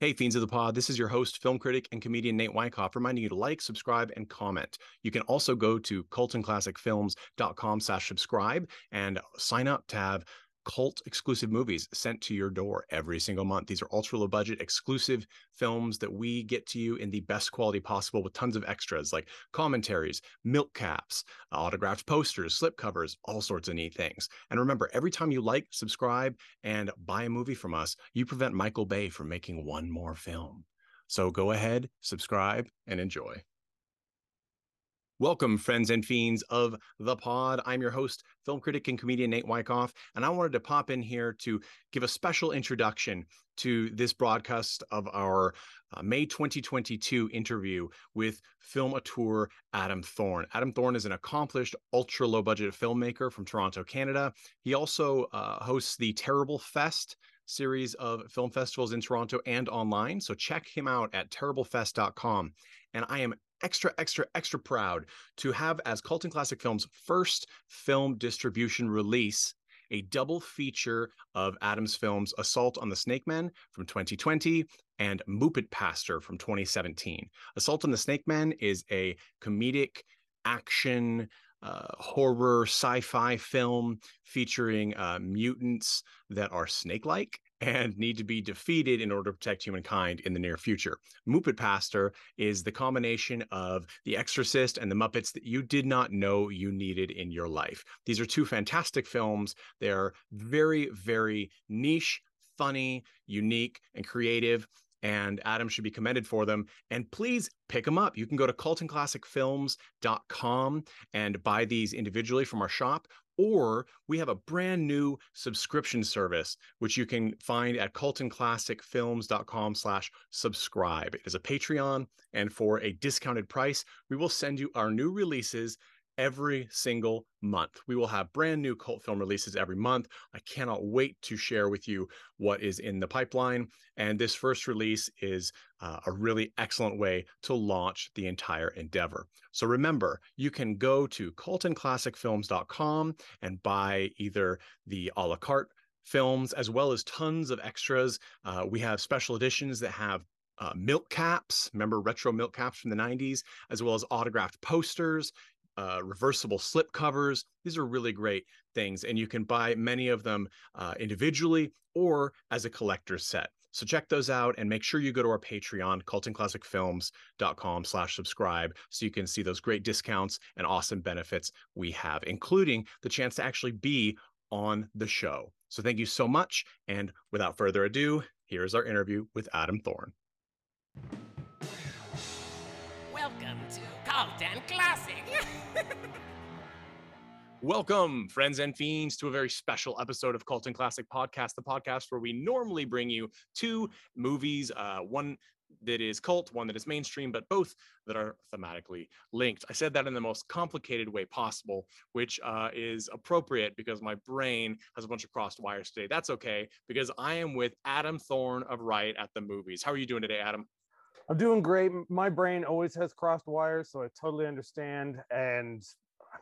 Hey, Fiends of the Pod, this is your host, film critic, and comedian Nate Wyckoff, reminding you to like, subscribe, and comment. You can also go to cultandclassicfilms.com slash subscribe and sign up to have cult exclusive movies sent to your door every single month. These are ultra low budget exclusive films that we get to you in the best quality possible with tons of extras like commentaries, milk caps, autographed posters, slip covers, all sorts of neat things. And remember, every time you like, subscribe, and buy a movie from us, you prevent Michael Bay from making one more film. So go ahead, subscribe, and enjoy. Welcome, friends and fiends of the pod. I'm your host, film critic and comedian Nate Wyckoff, and I wanted to pop in here to give a special introduction to this broadcast of our uh, May 2022 interview with film auteur Adam Thorn. Adam Thorn is an accomplished ultra low budget filmmaker from Toronto, Canada. He also uh, hosts the Terrible Fest series of film festivals in Toronto and online. So check him out at terriblefest.com. And I am extra, extra, extra proud to have as Cult Classic Films' first film distribution release a double feature of Adam's films Assault on the Snake Men from 2020 and Moopet Pastor from 2017. Assault on the Snake Men is a comedic action uh, horror sci-fi film featuring uh, mutants that are snake-like and need to be defeated in order to protect humankind in the near future. Moopet Pastor is the combination of The Exorcist and The Muppets that you did not know you needed in your life. These are two fantastic films. They're very, very niche, funny, unique, and creative and Adam should be commended for them. And please pick them up. You can go to cultandclassicfilms.com and buy these individually from our shop, or we have a brand new subscription service which you can find at cultandclassicfilms.com slash subscribe. It is a patreon and for a discounted price we will send you our new releases every single month. We will have brand new cult film releases every month. I cannot wait to share with you what is in the pipeline. And this first release is uh, a really excellent way to launch the entire endeavor. So remember, you can go to cultandclassicfilms.com and buy either the a la carte films as well as tons of extras. Uh, we have special editions that have uh, milk caps, remember retro milk caps from the 90s, as well as autographed posters uh, reversible slip covers. These are really great things, and you can buy many of them uh, individually or as a collector's set. So check those out and make sure you go to our Patreon, cultandclassicfilms.com slash subscribe, so you can see those great discounts and awesome benefits we have, including the chance to actually be on the show. So thank you so much. And without further ado, here's our interview with Adam Thorn. And Classic. Welcome, friends and fiends, to a very special episode of Cult and Classic Podcast, the podcast where we normally bring you two movies, uh, one that is cult, one that is mainstream, but both that are thematically linked. I said that in the most complicated way possible, which uh, is appropriate because my brain has a bunch of crossed wires today. That's okay because I am with Adam Thorn of Riot at the Movies. How are you doing today, Adam? I'm doing great. My brain always has crossed wires, so I totally understand. And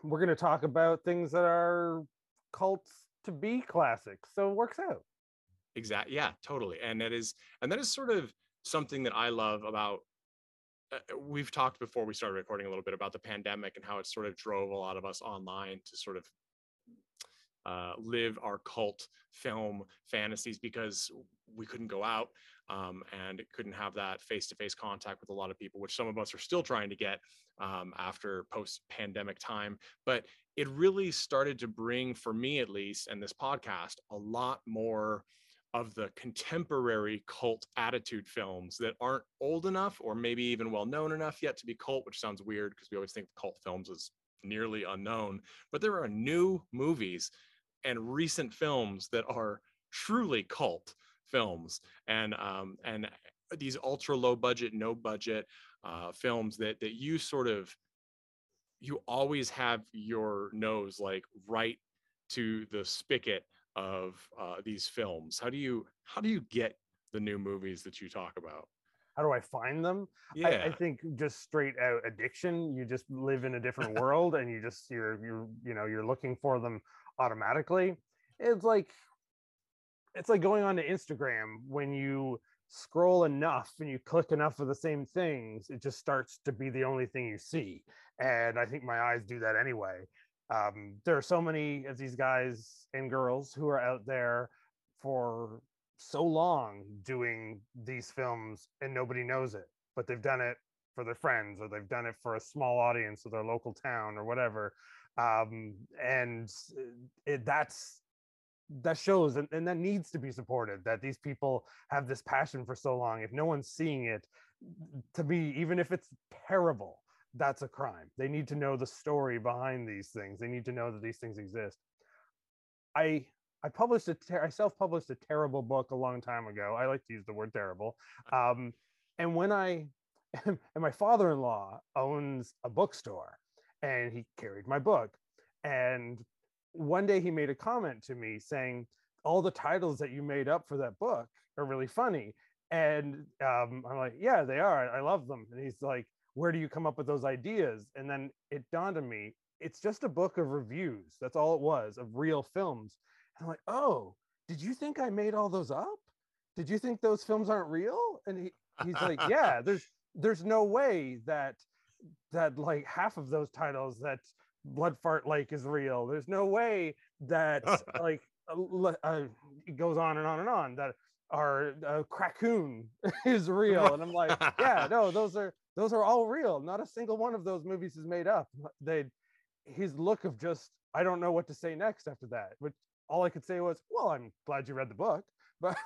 we're going to talk about things that are cults to be classics. So it works out. Exactly. Yeah, totally. And that is, and that is sort of something that I love about. Uh, we've talked before we started recording a little bit about the pandemic and how it sort of drove a lot of us online to sort of uh, live our cult film fantasies because we couldn't go out um, and it couldn't have that face-to-face contact with a lot of people, which some of us are still trying to get um, after post-pandemic time. But it really started to bring, for me at least, and this podcast, a lot more of the contemporary cult attitude films that aren't old enough or maybe even well known enough yet to be cult, which sounds weird because we always think cult films is nearly unknown. But there are new movies and recent films that are truly cult films and um, and these ultra low budget, no budget uh, films that that you sort of you always have your nose like right to the spigot of uh, these films. How do you how do you get the new movies that you talk about? How do I find them? Yeah. I, I think just straight out addiction. You just live in a different world, and you just you're you're you know you're looking for them automatically. It's like it's like going on to Instagram when you scroll enough and you click enough of the same things, it just starts to be the only thing you see. And I think my eyes do that anyway. Um, there are so many of these guys and girls who are out there for so long doing these films and nobody knows it, but they've done it for their friends or they've done it for a small audience of their local town or whatever. Um, and it, that's that shows and, and that needs to be supported that these people have this passion for so long. If no one's seeing it to me even if it's terrible that's a crime. They need to know the story behind these things. They need to know that these things exist. I i published a ter- i self-published a terrible book a long time ago. I like to use the word terrible. Um, and when i and my father-in-law owns a bookstore and he carried my book. And one day he made a comment to me saying, all the titles that you made up for that book are really funny. And um, I'm like, yeah, they are. I love them. And he's like, where do you come up with those ideas? And then it dawned on me, it's just a book of reviews. That's all it was of real films. And I'm like, oh, did you think I made all those up? Did you think those films aren't real? And he, he's like, yeah, there's there's no way that that like half of those titles that blood fart lake is real. There's no way that like uh, uh, it goes on and on and on that our uh, crackoon is real. And i'm like yeah no those are those are all real. Not a single one of those movies is made up. They his look of just i don't know what to say next after that which all i could say was well i'm glad you read the book. But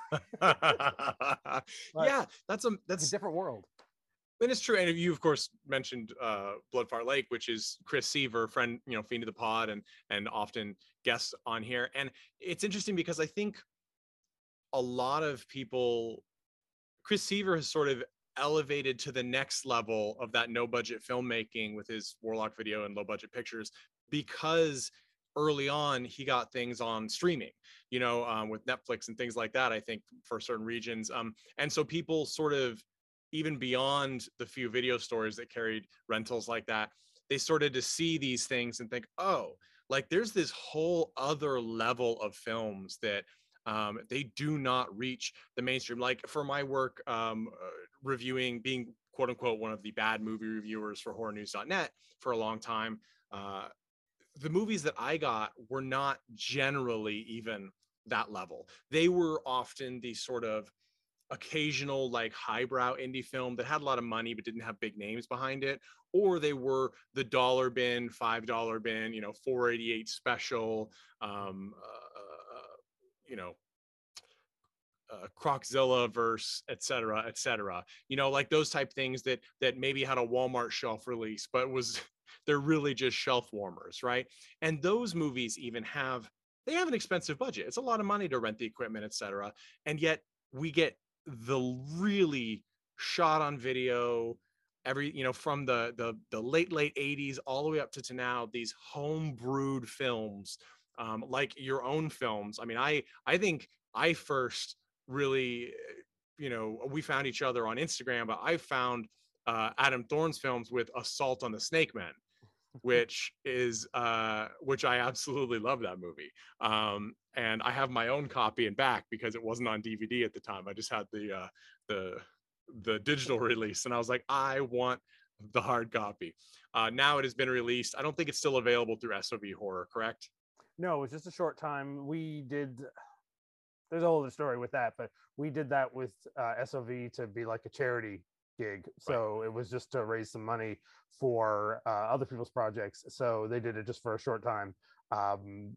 yeah that's a that's a different world and it's true. And you, of course, mentioned uh, Bloodfart Lake, which is Chris Seaver, friend, you know, fiend of the pod, and and often guests on here. And it's interesting because I think a lot of people, Chris Seaver has sort of elevated to the next level of that no budget filmmaking with his Warlock video and low budget pictures because early on he got things on streaming you know um, with netflix and things like that i think for certain regions um, and so people sort of even beyond the few video stores that carried rentals like that, they started to see these things and think, oh, like there's this whole other level of films that um, they do not reach the mainstream. Like for my work um, uh, reviewing, being quote unquote one of the bad movie reviewers for horrornews.net for a long time, uh, the movies that I got were not generally even that level. They were often the sort of occasional like highbrow indie film that had a lot of money but didn't have big names behind it or they were the dollar bin five dollar bin you know 488 special um uh, uh, you know uh, Croczilla verse, et cetera, et cetera. You know, like those type things that that maybe had a Walmart shelf release, but was they're really just shelf warmers, right? And those movies even have they have an expensive budget. It's a lot of money to rent the equipment, et cetera. And yet we get the really shot on video every you know from the the the late late 80s all the way up to, to now these home brewed films um, like your own films i mean i i think i first really you know we found each other on instagram but i found uh, adam thorn's films with assault on the snake men which is uh, which I absolutely love that movie. Um, and I have my own copy in back because it wasn't on DVD at the time. I just had the uh, the the digital release, and I was like, I want the hard copy. Uh, now it has been released. I don't think it's still available through SOV Horror, correct? No, it was just a short time. We did. There's a whole other story with that, but we did that with uh, SOV to be like a charity gig. So right. it was just to raise some money for uh, other people's projects. So they did it just for a short time. Um,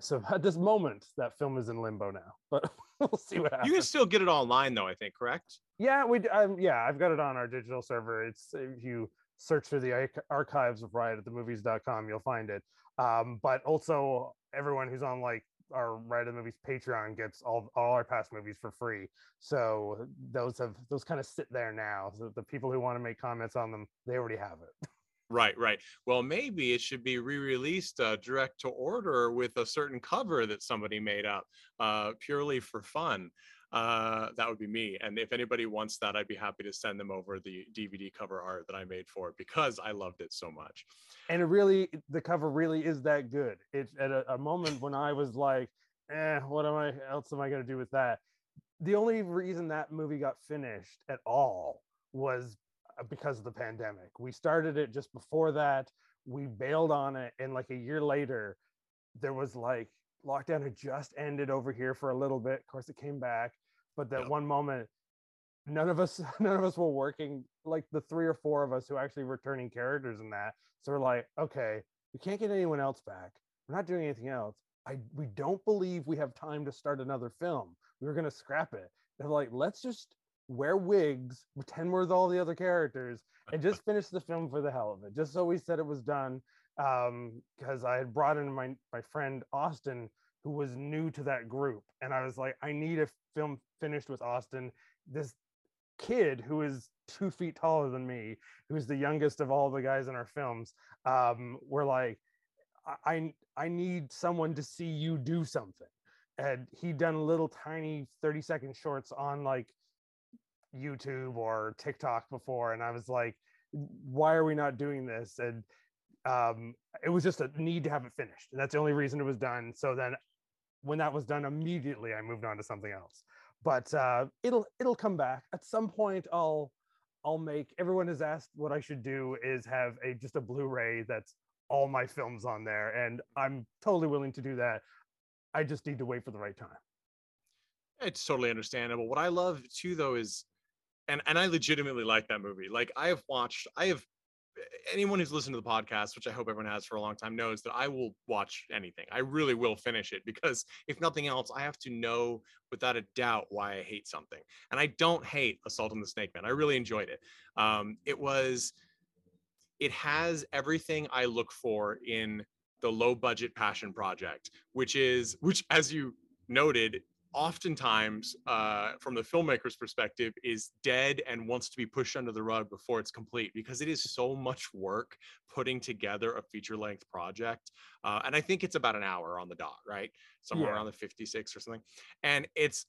so at this moment, that film is in limbo now, but we'll see what happens. You can still get it online, though. I think, correct? Yeah, we. Um, yeah, I've got it on our digital server. It's if you search for the archives of riot at the movies.com, you'll find it. Um, but also everyone who's on like our Riot at the Movies Patreon gets all all our past movies for free. So those have those kind of sit there now. So the people who want to make comments on them, they already have it. Right, right. Well, maybe it should be re-released uh, direct to order with a certain cover that somebody made up, uh, purely for fun. Uh, that would be me. And if anybody wants that, I'd be happy to send them over the DVD cover art that I made for it because I loved it so much. And it really, the cover really is that good. It's at a, a moment when I was like, eh, what am I else am I going to do with that? the only reason that movie got finished at all was because of the pandemic. We started it just before that. We bailed on it, and like a year later, there was like lockdown had just ended over here for a little bit. Of course, it came back, but that Yep. one moment, none of us, none of us were working. Like the three or four of us who actually returning characters in that. So we're like, okay, we can't get anyone else back. We're not doing anything else. I we don't believe we have time to start another film. We were gonna scrap it. They're like, let's just wear wigs, pretend we're all the other characters, and just finish the film for the hell of it. Just so we said it was done. Um, because I had brought in my my friend Austin, who was new to that group, and I was like, I need a film finished with Austin. This kid who is two feet taller than me, who's the youngest of all the guys in our films, um, we're like, I I I need someone to see you do something. And he'd done little tiny 30 second shorts on like YouTube or TikTok before. And I was like, why are we not doing this? And um, it was just a need to have it finished. And that's the only reason it was done. So then when that was done, immediately I moved on to something else. But uh, it'll it'll come back. At some point I'll I'll make everyone has asked what I should do is have a just a Blu-ray that's all my films on there. And I'm totally willing to do that. I just need to wait for the right time. It's totally understandable. What I love too, though, is, and and I legitimately like that movie. Like I have watched, I have anyone who's listened to the podcast, which I hope everyone has for a long time, knows that I will watch anything. I really will finish it because if nothing else, I have to know without a doubt why I hate something. And I don't hate Assault on the Snake Man. I really enjoyed it. Um, it was, it has everything I look for in the low budget passion project, which is, which as you noted, oftentimes uh, from the filmmaker's perspective is dead and wants to be pushed under the rug before it's complete because it is so much work putting together a feature length project uh, and i think it's about an hour on the dot right? Somewhere Yeah. around the 56 or something. And it's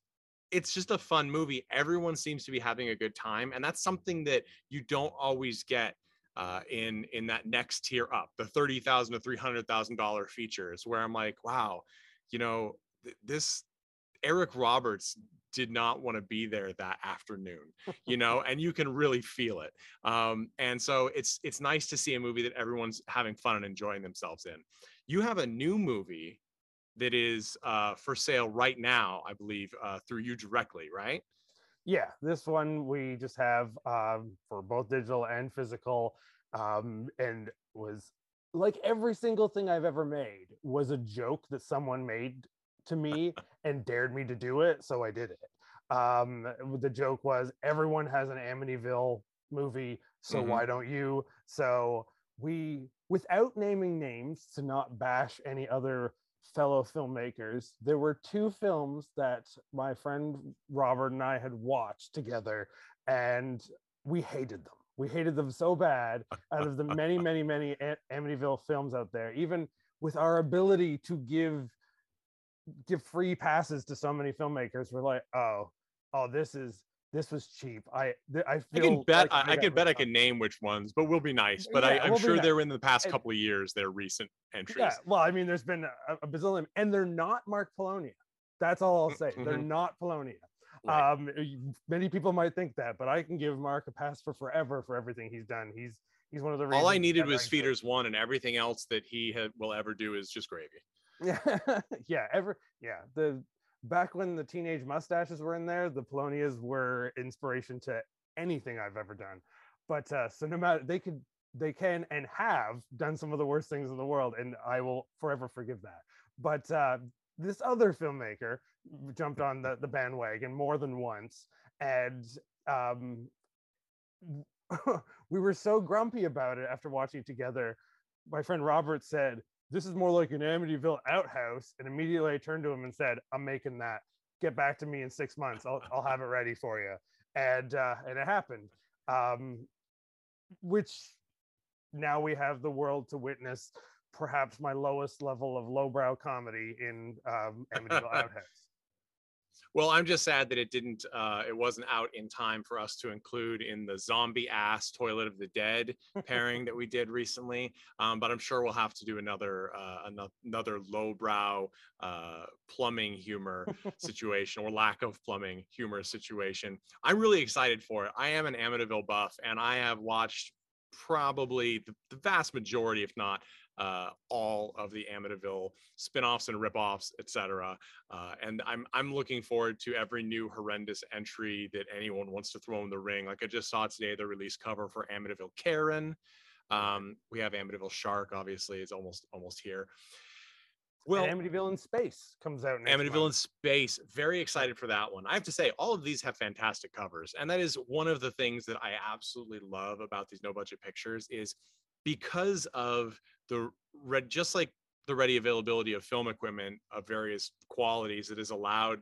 it's just a fun movie. Everyone seems to be having a good time and that's something that you don't always get uh, in in that next tier up the 30000 to 300000 dollar features where i'm like wow you know th- this Eric Roberts did not want to be there that afternoon, you know, and you can really feel it. Um, and so it's it's nice to see a movie that everyone's having fun and enjoying themselves in. You have a new movie that is uh, for sale right now, I believe, uh, through you directly, right? yeah this one we just have um, for both digital and physical um, and was like every single thing i've ever made was a joke that someone made to me and dared me to do it so i did it. Um, the joke was everyone has an amityville movie so Mhm. why don't you? So we without naming names to not bash any other fellow filmmakers there were two films that my friend robert and i had watched together and we hated them. We hated them so bad out of the many many many amityville films out there. Even with our ability to give give free passes to so many filmmakers we're like oh oh this is this was cheap i th- i I can bet like I, I can bet I can name which ones, but we'll be nice. But I, Yeah, I'm we'll sure nice. they're in the past couple of years. They're recent entries. Yeah, well, I mean, there's been a, a bazillion, and they're not Mark Polonia. That's all I'll say. They're Mhm. not Polonia. Right. Um, many people might think that, but I can give Mark a pass for forever for everything he's done. He's he's one of the All I needed was. Feeders One, and everything else that he had, will ever do is just gravy. Yeah, yeah, ever, yeah. The back when the teenage mustaches were in there, the Polonias were inspiration to anything I've ever done. But uh, so no matter they could, they can and have done some of the worst things in the world, and I will forever forgive that. But uh, this other filmmaker jumped on the the bandwagon more than once, and um, we were so grumpy about it after watching it together. My friend Robert said, "This is more like an Amityville outhouse," and immediately I turned to him and said, "I'm making that. Get back to me in six months. I'll I'll have it ready for you." And uh, and it happened. Um, which now we have the world to witness. Perhaps my lowest level of lowbrow comedy in um, Amityville Outhouse. Well, I'm just sad that it didn't. Uh, it wasn't out in time for us to include in the zombie ass Toilet of the Dead pairing that we did recently. Um, but I'm sure we'll have to do another uh, another lowbrow uh, plumbing humor situation or lack of plumbing humor situation. I'm really excited for it. I am an Amityville buff, and I have watched probably the, the vast majority, if not uh, all of the Amityville spin-offs and rip-offs, etc. Uh, and I'm I'm looking forward to every new horrendous entry that anyone wants to throw in the ring. Like I just saw today the release cover for Amityville Karen. Um, we have Amityville Shark, obviously, is almost almost here. Well, and Amityville in Space comes out. Next Amityville month. in Space. Very excited for that one. I have to say, all of these have fantastic covers, and that is one of the things that I absolutely love about these no budget pictures is because of the red, just like the ready availability of film equipment of various qualities that has allowed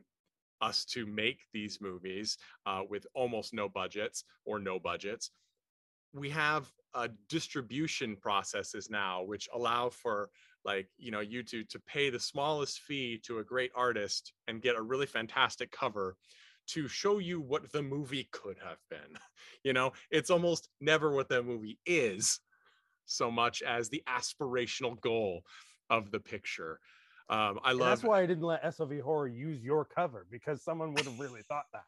us to make these movies uh, with almost no budgets or no budgets. We have uh, distribution processes now which allow for like you know you to to pay the smallest fee to a great artist and get a really fantastic cover to show you what the movie could have been you know it's almost never what the movie is so much as the aspirational goal of the picture. Um, I love. that's why I didn't let SOV horror use your cover because someone would have really thought that.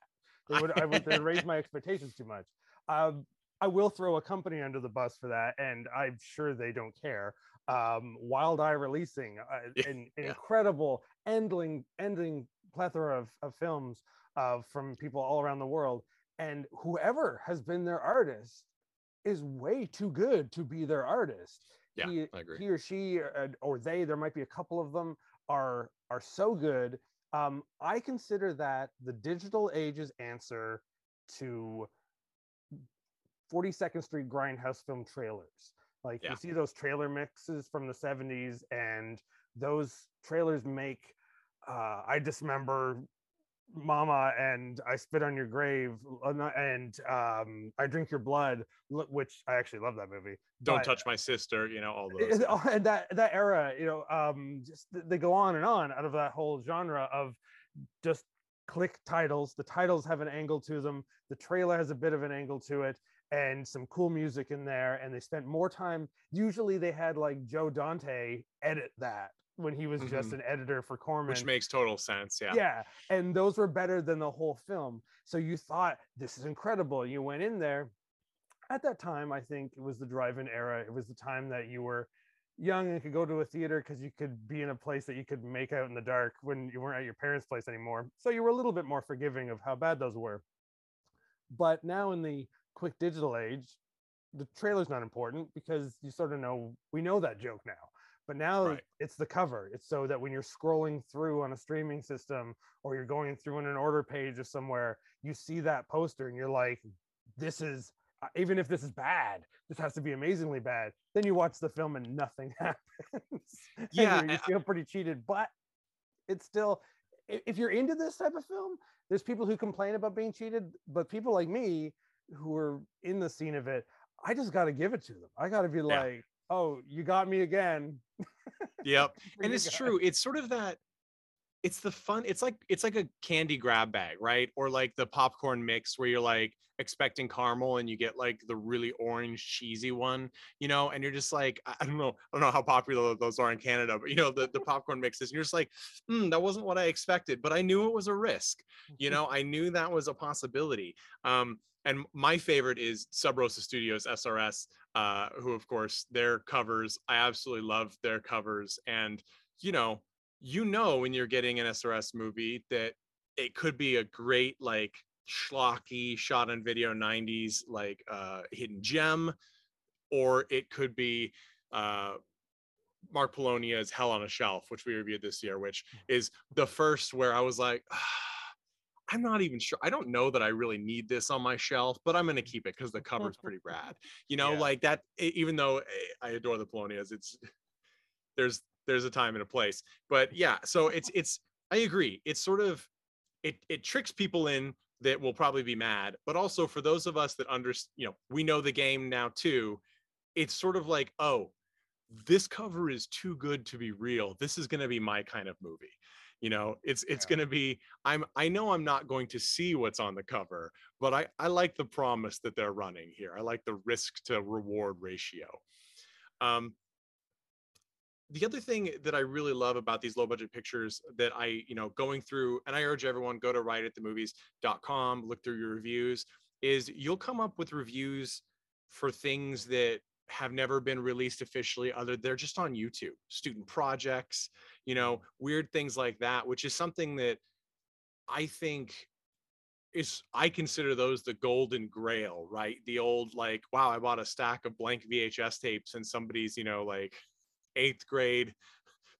They would. I would raise my expectations too much. Um, I will throw a company under the bus for that, and I'm sure they don't care. Um, Wild Eye releasing uh, yeah, an, an yeah. incredible ending ending plethora of, of films uh, from people all around the world, and whoever has been their artist is way too good to be their artist. Yeah, he, I agree. He or she or, uh, or they, there might be a couple of them are are so good. Um, I consider that the digital age's answer to 42nd Street Grindhouse film trailers. Like yeah. you see those trailer mixes from the 70s, and those trailers make uh, I dismember Mama and I Spit on Your Grave uh, and um, I Drink Your Blood, which I actually love that movie. Don't but, touch my sister, you know, all those. And that that era, you know, um, just they go on and on out of that whole genre of just click titles. The titles have an angle to them. The trailer has a bit of an angle to it, and some cool music in there. And they spent more time. Usually, they had like Joe Dante edit that when he was mm-hmm. just an editor for Corman. Which makes total sense. Yeah. Yeah. And those were better than the whole film. So you thought this is incredible. You went in there. At that time, I think it was the drive-in era. It was the time that you were young and could go to a theater because you could be in a place that you could make out in the dark when you weren't at your parents' place anymore. So you were a little bit more forgiving of how bad those were. But now in the quick digital age, the trailer's not important because you sort of know we know that joke now but now right. it's the cover it's so that when you're scrolling through on a streaming system or you're going through on an order page or somewhere you see that poster and you're like this is uh, even if this is bad this has to be amazingly bad then you watch the film and nothing happens yeah you feel pretty cheated but it's still if you're into this type of film there's people who complain about being cheated but people like me who are in the scene of it i just got to give it to them i got to be yeah. like oh, you got me again. yep. and it's true. It's sort of that it's the fun it's like it's like a candy grab bag right? Or like the popcorn mix where you're like expecting caramel and you get like the really orange cheesy one you know and you're just like i don't know i don't know how popular those are in canada but you know the, the popcorn mixes and you're just like mm, that wasn't what i expected but i knew it was a risk you know? I knew that was a possibility um and my favorite is Sub Rosa Studios SRS, uh, who of course their covers I absolutely love their covers, and you know you know when you're getting an SRS movie that it could be a great like schlocky shot on video 90s like uh, hidden gem, or it could be uh, Mark Polonia's Hell on a Shelf, which we reviewed this year, which hmm. is the first where I was like. Ah, I'm not even sure. I don't know that I really need this on my shelf, but I'm going to keep it because the cover's pretty rad. You know, yeah. like that. Even though eh, I adore the Polonias, it's there's there's a time and a place. But yeah, so it's it's. I agree. It's sort of it it tricks people in that will probably be mad, but also for those of us that under you know we know the game now too. It's sort of like oh, this cover is too good to be real. This is going to be my kind of movie you know it's it's Yeah. going to be i'm i know i'm not going to see what's on the cover but i i like the promise that they're running here i like the risk to reward ratio um the other thing that i really love about these low budget pictures that i you know going through and i urge everyone go to riotatthemovies.com look through your reviews is you'll come up with reviews for things that have never been released officially other they're just on youtube student projects you know weird things like that which is something that i think is i consider those the golden grail right? The old like wow i bought a stack of blank vhs tapes and somebody's you know like eighth grade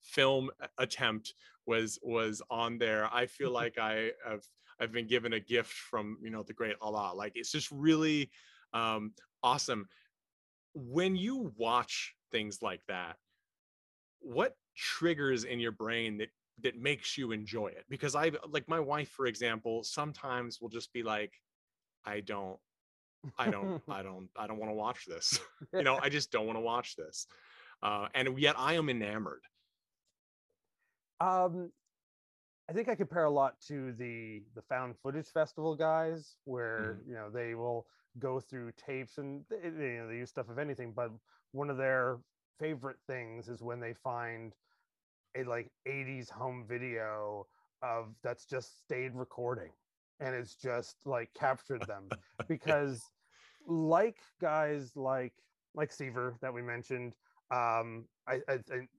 film attempt was was on there. I feel like i have i've been given a gift from you know the great allah like it's just really um awesome. When you watch things like that what triggers in your brain that that makes you enjoy it? Because i like my wife for example sometimes will just be like i don't i don't i don't i don't want to watch this. You know i just don't want to watch this uh and yet i am enamored Um, I think I compare a lot to the the found footage festival guys, where you know they will go through tapes and they, they, you know, they use stuff of anything. But one of their favorite things is when they find a like 80s home video of that's just stayed recording and it's just like captured them because like guys like like Seaver that we mentioned, um, I, I think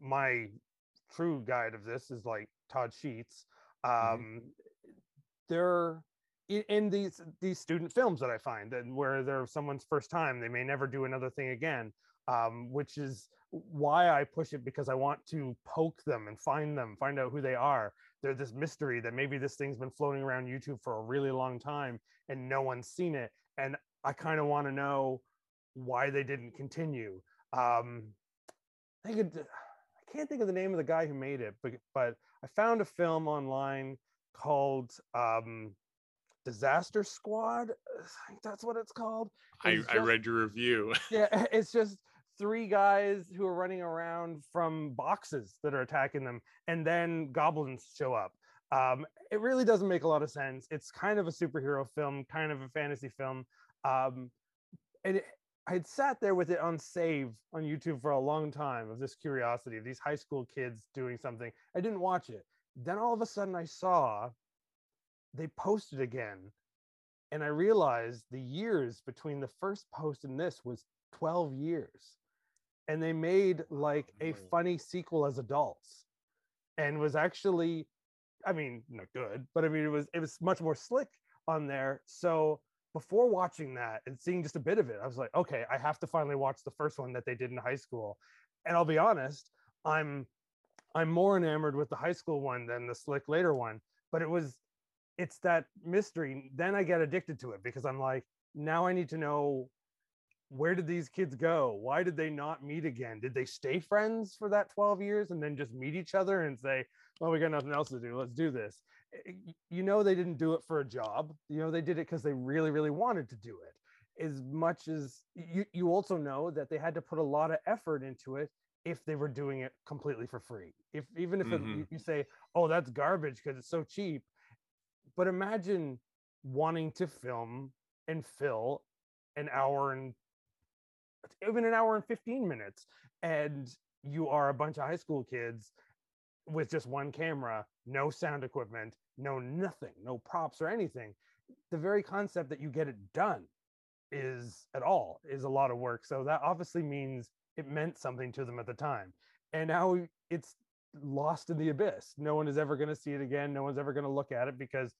my true guide of this is like Todd Sheets. Um, Mhm. They're in these these student films that I find and where they're someone's first time, they may never do another thing again. Um, which is why I push it because I want to poke them and find them, find out who they are. They're this mystery that maybe this thing's been floating around YouTube for a really long time and no one's seen it. And I kind of want to know why they didn't continue. Um, I think it, I can't think of the name of the guy who made it, but but I found a film online called um, Disaster Squad. I think that's what it's called. I, It's I just- read your review Yeah, it's just three guys who are running around from boxes that are attacking them, and then goblins show up. Um, it really doesn't make a lot of sense. It's kind of a superhero film, kind of a fantasy film. Um, and it, I had sat there with it on save on YouTube for a long time of this curiosity of these high school kids doing something. I didn't watch it. Then all of a sudden I saw they posted again. And I realized the years between the first post and this was 12 years. And they made like a funny sequel as adults and was actually, I mean, not good, but I mean, it was, it was much more slick on there. So before watching that and seeing just a bit of it, I was like, okay, I have to finally watch the first one that they did in high school. And I'll be honest, I'm I'm more enamored with the high school one than the slick later one. But it was it's that mystery. Then I get addicted to it because I'm like, now I need to know where did these kids go? Why did they not meet again? Did they stay friends for that 12 years and then just meet each other and say, well, we got nothing else to do. Let's do this. You know, they didn't do it for a job. You know, they did it because they really, really wanted to do it. As much as you, you also know that they had to put a lot of effort into it if they were doing it completely for free. If even if it, Mhm. you, you say, oh, that's garbage because it's so cheap. But imagine wanting to film and fill an hour and even an hour and 15 minutes and you are a bunch of high school kids with just one camera no sound equipment no nothing no props or anything the very concept that you get it done is at all is a lot of work so that obviously means it meant something to them at the time and now it's lost in the abyss no one is ever going to see it again no one's ever going to look at it because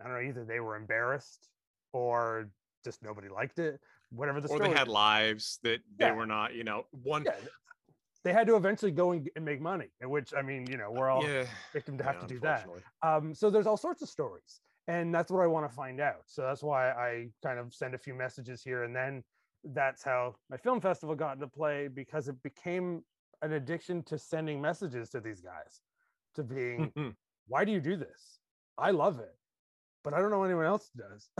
i don't know either they were embarrassed or just nobody liked it whatever the story. or story they had lives that they Yeah. were not you know one yeah, they had to eventually go and, and make money which i mean you know we're all yeah. victim to have yeah, to do that. um, so there's all sorts of stories and that's what i want to find out. So that's why i kind of send a few messages here and then that's how my film festival got into play because it became an addiction to sending messages to these guys to being why do you do this? I love it but i don't know anyone else does.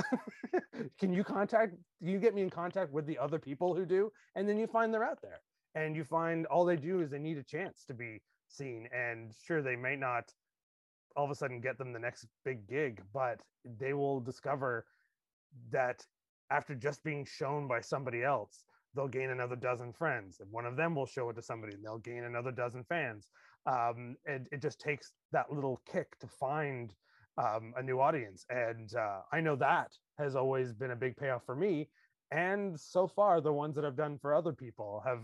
Can you contact can you get me in contact with the other people who do and then you find they're out there and you find all they do is they need a chance to be seen and sure they may not all of a sudden get them the next big gig, but they will discover that after just being shown by somebody else, they'll gain another dozen friends. And one of them will show it to somebody and they'll gain another dozen fans. Um, and it just takes that little kick to find um, a new audience. And uh, I know that has always been a big payoff for me. And so far, the ones that I've done for other people have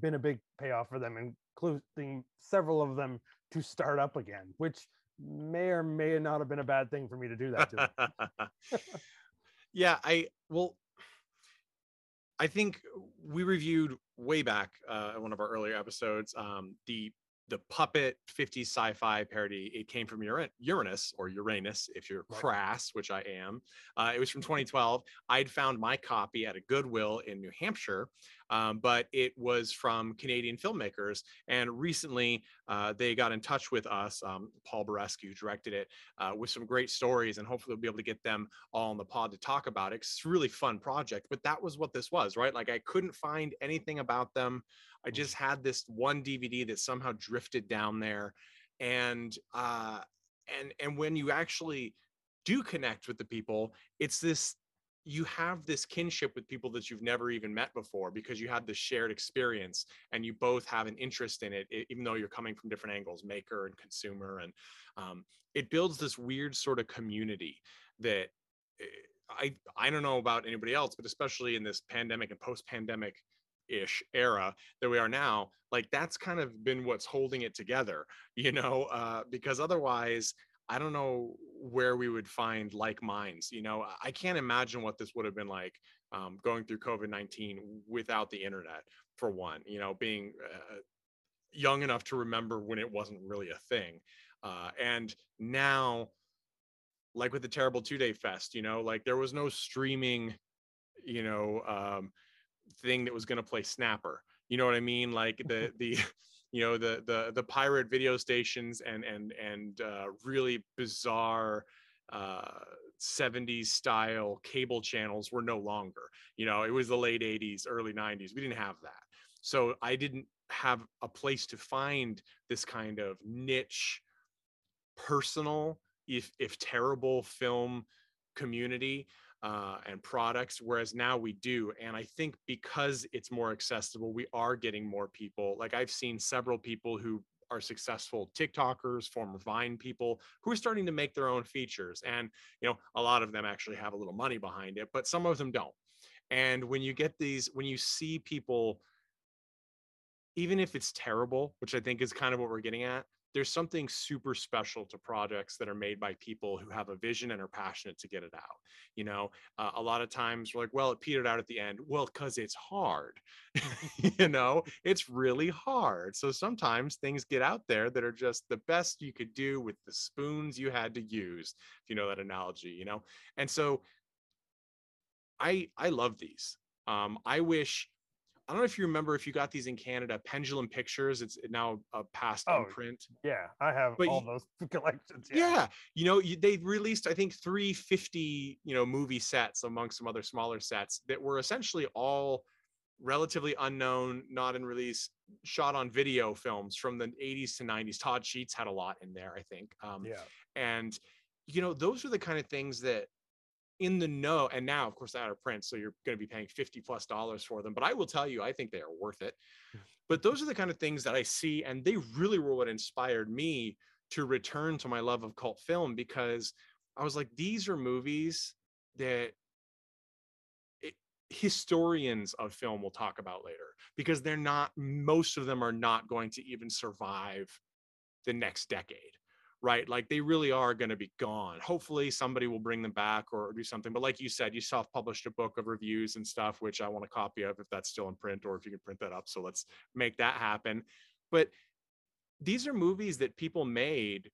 been a big payoff for them, including several of them to start up again, which may or may not have been a bad thing for me to do that to yeah, I well, I think we reviewed way back uh, in one of our earlier episodes um, the the puppet 50 sci-fi parody it came from uranus or uranus if you're crass which i am. Uh, it was from 2012 i'd found my copy at a goodwill in new hampshire um, but it was from canadian filmmakers and recently uh, they got in touch with us um, paul Barescu, directed it uh, with some great stories and hopefully we'll be able to get them all on the pod to talk about it it's a really fun project but that was what this was right? Like i couldn't find anything about them. I just had this one DVD that somehow drifted down there, and uh, and and when you actually do connect with the people, it's this you have this kinship with people that you've never even met before because you had this shared experience and you both have an interest in it even though you're coming from different angles maker and consumer and um, it builds this weird sort of community that eh, i i don't know about anybody else but especially in this pandemic and post-pandemic ish era that we are now like that's kind of been what's holding it together you know uh, because otherwise i don't know where we would find like minds you know i can't imagine what this would have been like um, going through covid-19 without the internet for one you know being uh, young enough to remember when it wasn't really a thing uh, and now like with the terrible two day fest you know like there was no streaming you know um, thing that was going to play snapper you know what i mean? Like the the you know the the the pirate video stations and and and uh, really bizarre uh 70s style cable channels were no longer. You know it was the late 80s early 90s we didn't have that. So i didn't have a place to find this kind of niche personal if if terrible film community uh, and products, whereas now we do. And I think because it's more accessible, we are getting more people. Like I've seen several people who are successful TikTokers, former Vine people who are starting to make their own features. And, you know, a lot of them actually have a little money behind it, but some of them don't. And when you get these, when you see people, even if it's terrible, which I think is kind of what we're getting at, there's something super special to projects that are made by people who have a vision and are passionate to get it out you know? Uh, a lot of times we're like well it petered out at the end. Well because it's hard you know? It's really hard. So sometimes things get out there that are just the best you could do with the spoons you had to use if you know that analogy you know? And so i i love these. Um, i wish I don't know if you remember if you got these in Canada, Pendulum Pictures. It's now uh, past oh, print. Yeah, I have but all you, those collections. Yeah, yeah you know, you, they released I think 350, you know, movie sets among some other smaller sets that were essentially all relatively unknown, not in release, shot on video films from the 80s to 90s. Todd Sheets had a lot in there, I think. Um, yeah, and you know, those are the kind of things that in the know and now of course out of print so you're going to be paying 50 plus dollars for them but i will tell you i think they are worth it. But those are the kind of things that i see and they really were what inspired me to return to my love of cult film because i was like these are movies that it, historians of film will talk about later because they're not most of them are not going to even survive the next decade right? Like they really are going to be gone. Hopefully somebody will bring them back or do something. But like you said, you self-published a book of reviews and stuff, which I want a copy of if that's still in print or if you can print that up. So let's make that happen. But these are movies that people made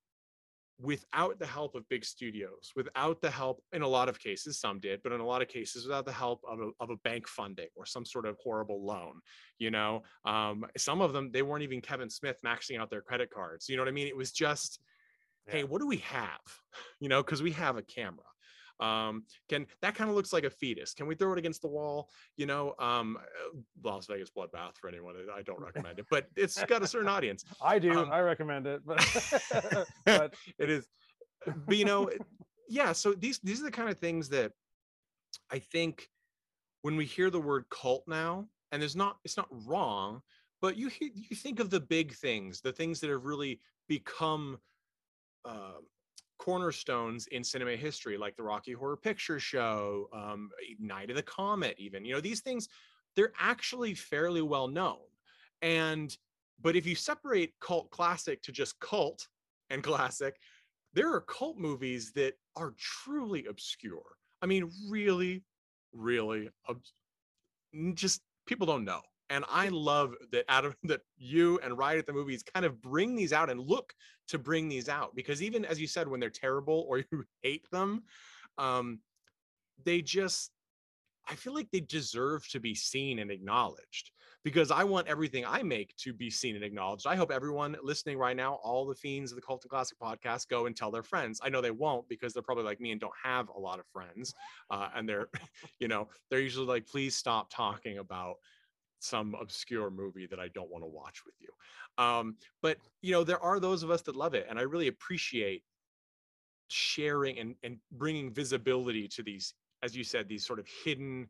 without the help of big studios, without the help, in a lot of cases, some did, but in a lot of cases, without the help of a, of a bank funding or some sort of horrible loan. You know, um, some of them, they weren't even Kevin Smith maxing out their credit cards. You know what I mean? It was just, yeah. hey what do we have you know because we have a camera Um, can that kind of looks like a fetus? Can we throw it against the wall? You know, um, uh, Las Vegas Bloodbath for anyone. I don't recommend it, but it's got a certain audience. I do. Um, I recommend it, but, but it is, but you know, yeah. So these these are the kind of things that I think when we hear the word cult now, and there's not it's not wrong, but you you think of the big things, the things that have really become uh, cornerstones in cinema history, like the Rocky Horror Picture Show, um, Night of the Comet, even. You know, these things they're actually fairly well known, and but if you separate cult classic to just cult and classic, there are cult movies that are truly obscure. I mean, really, really, n- just people don't know. And I love that Adam, that you and Riot at the Movies kind of bring these out and look to bring these out because even as you said, when they're terrible or you hate them, um, they just, I feel like they deserve to be seen and acknowledged because I want everything I make to be seen and acknowledged. I hope everyone listening right now, all the fiends of the Cult and Classic podcast, go and tell their friends. I know they won't because they're probably like me and don't have a lot of friends, uh, and they're, you know, they're usually like, please stop talking about some obscure movie that I don't want to watch with you. Um, but you know, there are those of us that love it, and I really appreciate sharing and and bringing visibility to these, as you said, these sort of hidden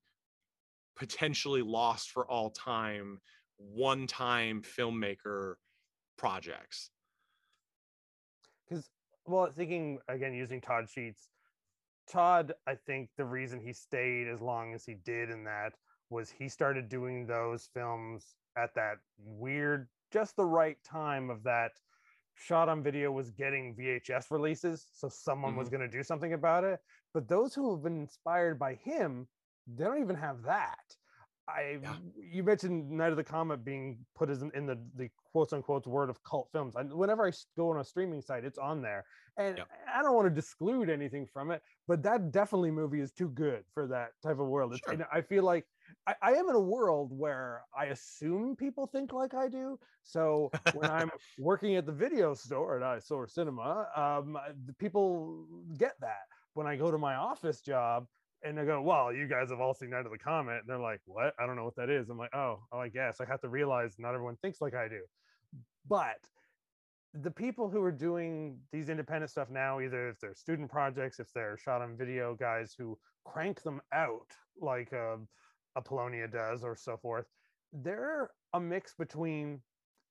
potentially lost for all time one time filmmaker projects because well thinking again using todd sheets todd i think the reason he stayed as long as he did in that was he started doing those films at that weird just the right time of that shot on video was getting vhs releases so someone was mm-hmm. going to do something about it but those who have been inspired by him they don't even have that I Yeah. you mentioned Night of the Comet being put as in, in the the quote unquote word of cult films. I, whenever I go on a streaming site, it's on there, and Yep. I don't want to disclude anything from it, but that definitely movie is too good for that type of world. Sure. I feel like I, I am in a world where I assume people think like I do. So when I'm working at the video store at uh, Eyesore Cinema, um, uh, the people get that. When I go to my office job, and I go, well, you guys have all seen Night of the Comet. And they're like, what? I don't know what that is. I'm like, oh, oh, I guess I have to realize not everyone thinks like I do. But the people who are doing these independent stuff now, either if they're student projects, if they're shot on video guys who crank them out like a, a Polonia does or so forth, they're a mix between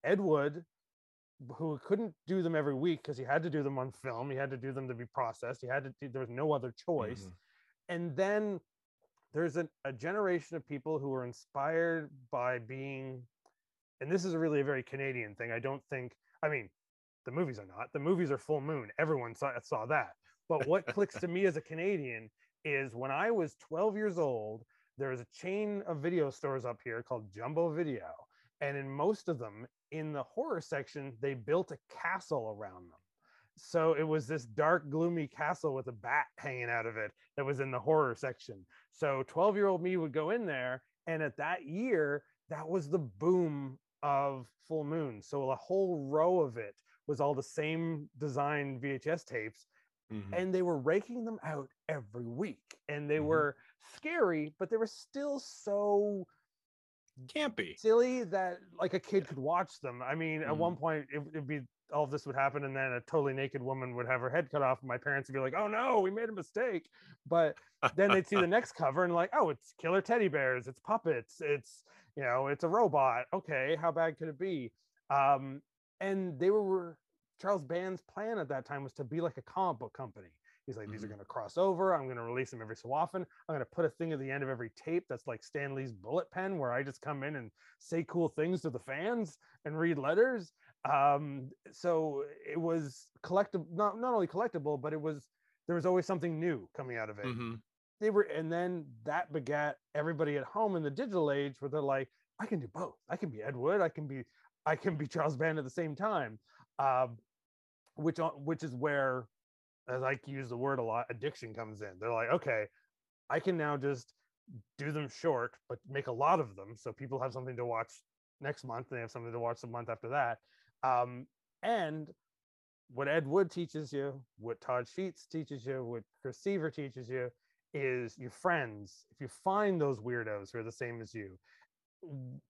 Ed Wood, who couldn't do them every week because he had to do them on film. He had to do them to be processed. He had to. There was no other choice Mhm. and then there's a, a generation of people who are inspired by being and this is really a very canadian thing i don't think i mean the movies are not the movies are full moon everyone saw, saw that but what clicks to me as a canadian is when i was 12 years old there was a chain of video stores up here called jumbo video and in most of them in the horror section they built a castle around them so it was this dark gloomy castle with a bat hanging out of it that was in the horror section so 12 year old me would go in there and at that year that was the boom of full moon so a whole row of it was all the same design vhs tapes Mhm. and they were raking them out every week and they Mhm. were scary but they were still so can't silly that like a kid could watch them. I mean, at one point it, it'd be all of this would happen, and then a totally naked woman would have her head cut off, and my parents would be like, "Oh no, we made a mistake." But then they'd see the next cover and like, "Oh, it's killer teddy bears, it's puppets, it's you know, it's a robot." Okay, how bad could it be? Um, and they were Charles Band's plan at that time was to be like a comic book company. He's like, these are Mhm. going to cross over. I'm going to release them every so often. I'm going to put a thing at the end of every tape that's like Stan Lee's bullet pen, where I just come in and say cool things to the fans and read letters. Um, so it was collectible, not not only collectible, but it was there was always something new coming out of it. Mhm. They were, and then that begat everybody at home in the digital age, where they're like, I can do both. I can be Ed Wood. I can be, I can be Charles Band at the same time. Um, which on- which is where as I use the word a lot, addiction comes in. They're like, okay, I can now just do them short, but make a lot of them, so people have something to watch next month. and They have something to watch the month after that, um, and what Ed Wood teaches you, what Todd Sheets teaches you, what Chris Seaver teaches you is your friends. If you find those weirdos who are the same as you,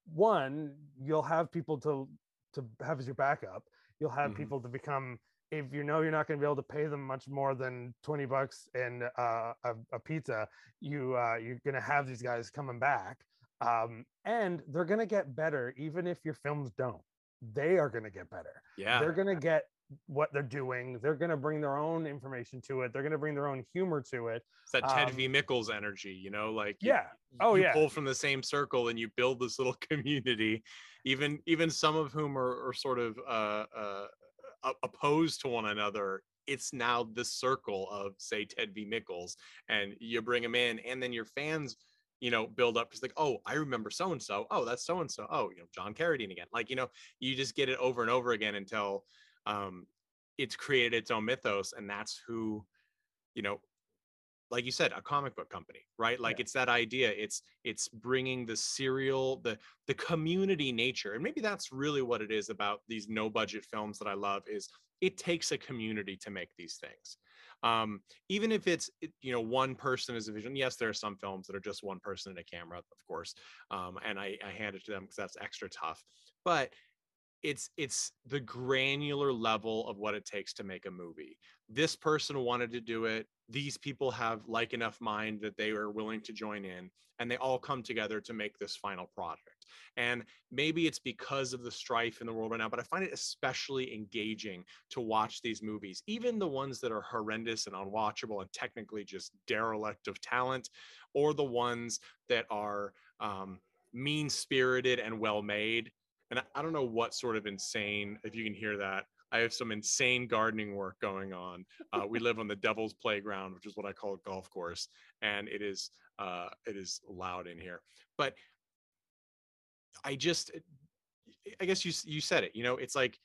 one, you'll have people to to have as your backup. You'll have Mhm. people to become if you know you're not going to be able to pay them much more than 20 bucks and uh, a, a pizza, you uh, you're going to have these guys coming back. Um, and they're going to get better even if your films don't. They are going to get better Yeah. they're going to get what they're doing. They're going to bring their own information to it. They're going to bring their own humor to it. It's that Ted um, V. Mikels energy, you know, like you- Yeah. Oh, you yeah. pull from the same circle and you build this little community. Even even some of whom are, are sort of uh, uh, opposed to one another. It's now the circle of say Ted V. Mikels, and you bring them in, and then your fans, you know, build up. It's like, oh, I remember so and so. Oh, that's so and so. Oh, you know, John Carradine again. Like you know, you just get it over and over again until um, it's created its own mythos, and that's who, you know, like you said a comic book company right? Like Yeah. it's that idea it's it's bringing the serial the the community nature and maybe that's really what it is about these no budget films that i love is it takes a community to make these things. Um even if it's you know one person is a vision yes there are some films that are just one person in a camera of course um and i i hand it to them because that's extra tough but it's it's the granular level of what it takes to make a movie. This person wanted to do it these people have like enough mind that they are willing to join in and they all come together to make this final product and maybe it's because of the strife in the world right now but i find it especially engaging to watch these movies even the ones that are horrendous and unwatchable and technically just derelict of talent or the ones that are um, mean spirited and well made and I don't know what sort of insane if you can hear that i have some insane gardening work going on uh, we live on the devil's playground which is what i call a golf course and it is uh, it is loud in here. But i just i guess you you said it you know it's like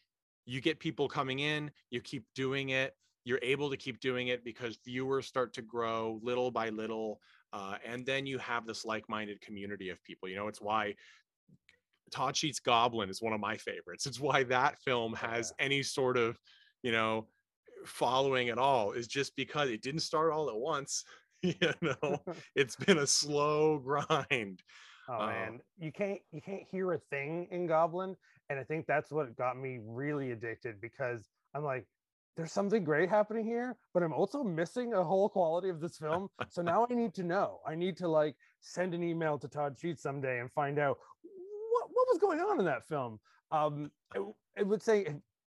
you get people coming in you keep doing it you're able to keep doing it because viewers start to grow little by little uh, and then you have this like-minded community of people you know it's why Todd Sheets Goblin is one of my favorites. It's why that film has any sort of, you know, following at all is just because it didn't start all at once. You know, it's been a slow grind. Oh Uh, man, you can't you can't hear a thing in Goblin, and I think that's what got me really addicted because I'm like, there's something great happening here, but I'm also missing a whole quality of this film. so now I need to know. I need to like send an email to Todd Sheets someday and find out was going on in that film. Um, it, it would say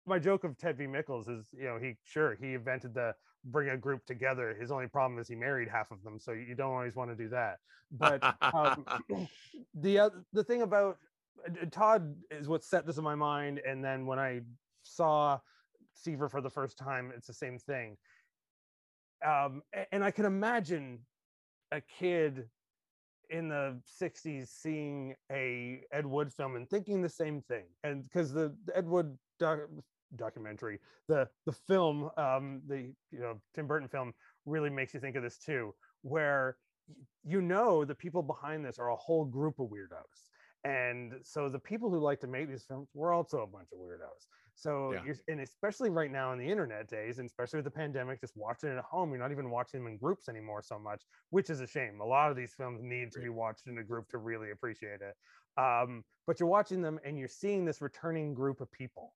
my joke of Ted V. Mikels is, you know, he sure he invented the bring a group together. His only problem is he married half of them, so you don't always want to do that. But um, the oth- the thing about uh, Todd is what set this in my mind, and then when I saw Seaver for the first time, it's the same thing. Um, and I can imagine a kid in the 60s seeing a Ed Wood film and thinking the same thing. And because the, the Ed Wood doc- documentary, the the film, um, the you know Tim Burton film, really makes you think of this too, where you know the people behind this are a whole group of weirdos. And so the people who like to make these films were also a bunch of weirdos. So Yeah. you're, and especially right now in the internet days, and especially with the pandemic, just watching it at home, you're not even watching them in groups anymore so much, which is a shame. A lot of these films need to be watched in a group to really appreciate it. Um, but you're watching them and you're seeing this returning group of people,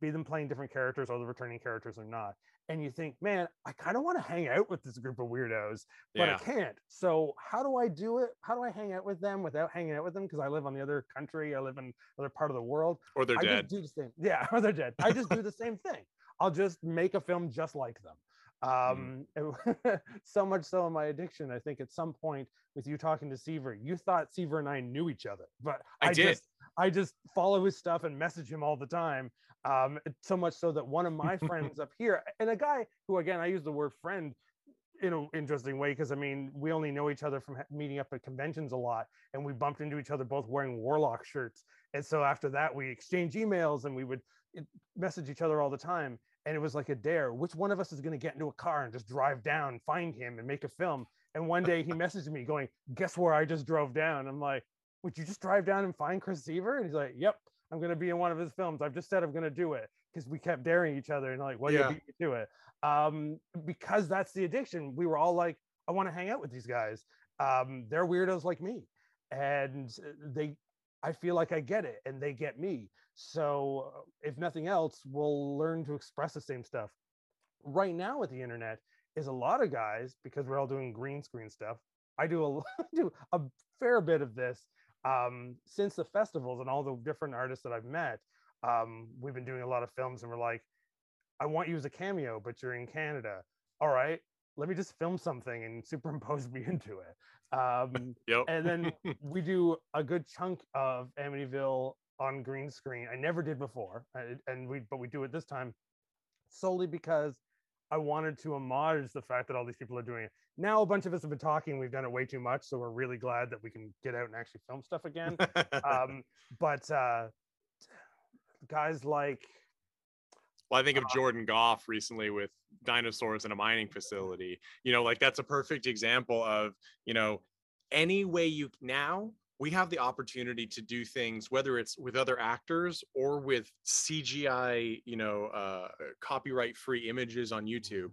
be them playing different characters or the returning characters or not. And you think, man, I kind of want to hang out with this group of weirdos, but I can't. So how do I do it? How do I hang out with them without hanging out with them? Because I live on the other country, I live in other part of the world. Or they're I dead. just do the same. Yeah, or they're dead. I just do the same thing. I'll just make a film just like them. Um, it- so much so in my addiction, I think at some point with you talking to Seaver, you thought Seaver and I knew each other, but I did. just I just follow his stuff and message him all the time. Um, so much so that one of my friends up here, and a guy who again I use the word friend in an interesting way because I mean we only know each other from meeting up at conventions a lot, and we bumped into each other both wearing Warlock shirts, and so after that we exchanged emails and we would eh, message each other all the time, and it was like a dare. Which one of us is going to get into a car and just drive down, find him, and make a film? And one day he messaged me going, "Guess where I just drove down?" I'm like, "Would you just drive down and find Chris Seaver?" And he's like, "Yep." I'm going to be in one of his films. I've just said I'm going to do it because we kept daring each other and like, well, Yeah. you to it. Um, because that's the addiction. We were all like, I want to hang out with these guys. Um, they're weirdos like me, and uh, they, I feel like I get it, and they get me. So if nothing else, we'll learn to express the same stuff. Right now with the internet is a lot of guys because we're all doing green screen stuff. I do a I do a fair bit of this um, since the festivals and all the different artists that I've met. Um, we've been doing a lot of films, and we're like, I want you as a cameo, but you're in Canada. All right, let me just film something and superimpose me into it. Um, Yep. and then we do a good chunk of Amityville on green screen. I never did before, and we but we do it this time solely because I wanted to homage the fact that all these people are doing it. Now a bunch of us have been talking. We've done it way too much, so we're really glad that we can get out and actually film stuff again. um, but uh, guys like Well, I think of Jordan Goff recently with dinosaurs in a mining facility. You know, like that's a perfect example of, you know, any way you now we have the opportunity to do things, whether it's with other actors or with CGI, you know, uh, copyright free images on YouTube.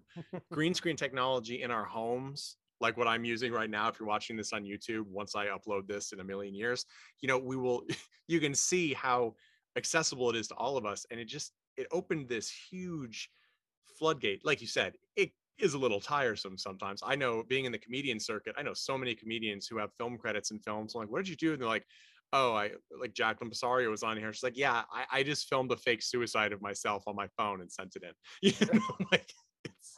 Green screen technology in our homes, like what I'm using right now. If you're watching this on YouTube, once I upload this in a million years, you know, we will, you can see how accessible it is to all of us. And it just, it opened this huge floodgate. Like you said, it is a little tiresome sometimes. I know being in the comedian circuit, I know so many comedians who have film credits in films. I'm like, what did you do? And they're like, oh, I like Jacqueline Passario was on here. She's like, yeah, I, I just filmed a fake suicide of myself on my phone and sent it in. You know, like it's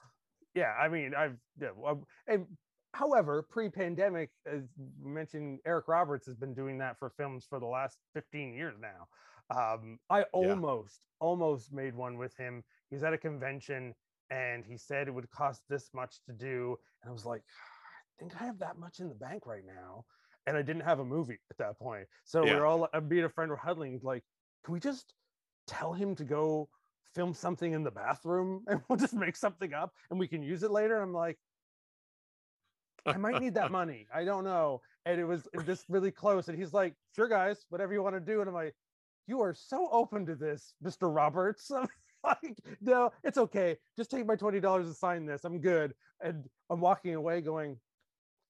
yeah i mean i've yeah, well, and however pre-pandemic as we mentioned eric roberts has been doing that for films for the last 15 years now um i almost almost made one with him he's at a convention and he said it would cost this much to do and i was like i think i have that much in the bank right now and i didn't have a movie at that point so Yeah. we're all uh, i'm being a friend we're huddling like can we just tell him to go film something in the bathroom and we'll just make something up and we can use it later. and I'm like, I might need that money. I don't know. And it was this really close. And he's like, sure, guys, whatever you want to do. And I'm like, you are so open to this, Mr. Roberts. Like, no, it's okay. Just take my $20 and sign this. I'm good. And I'm walking away going,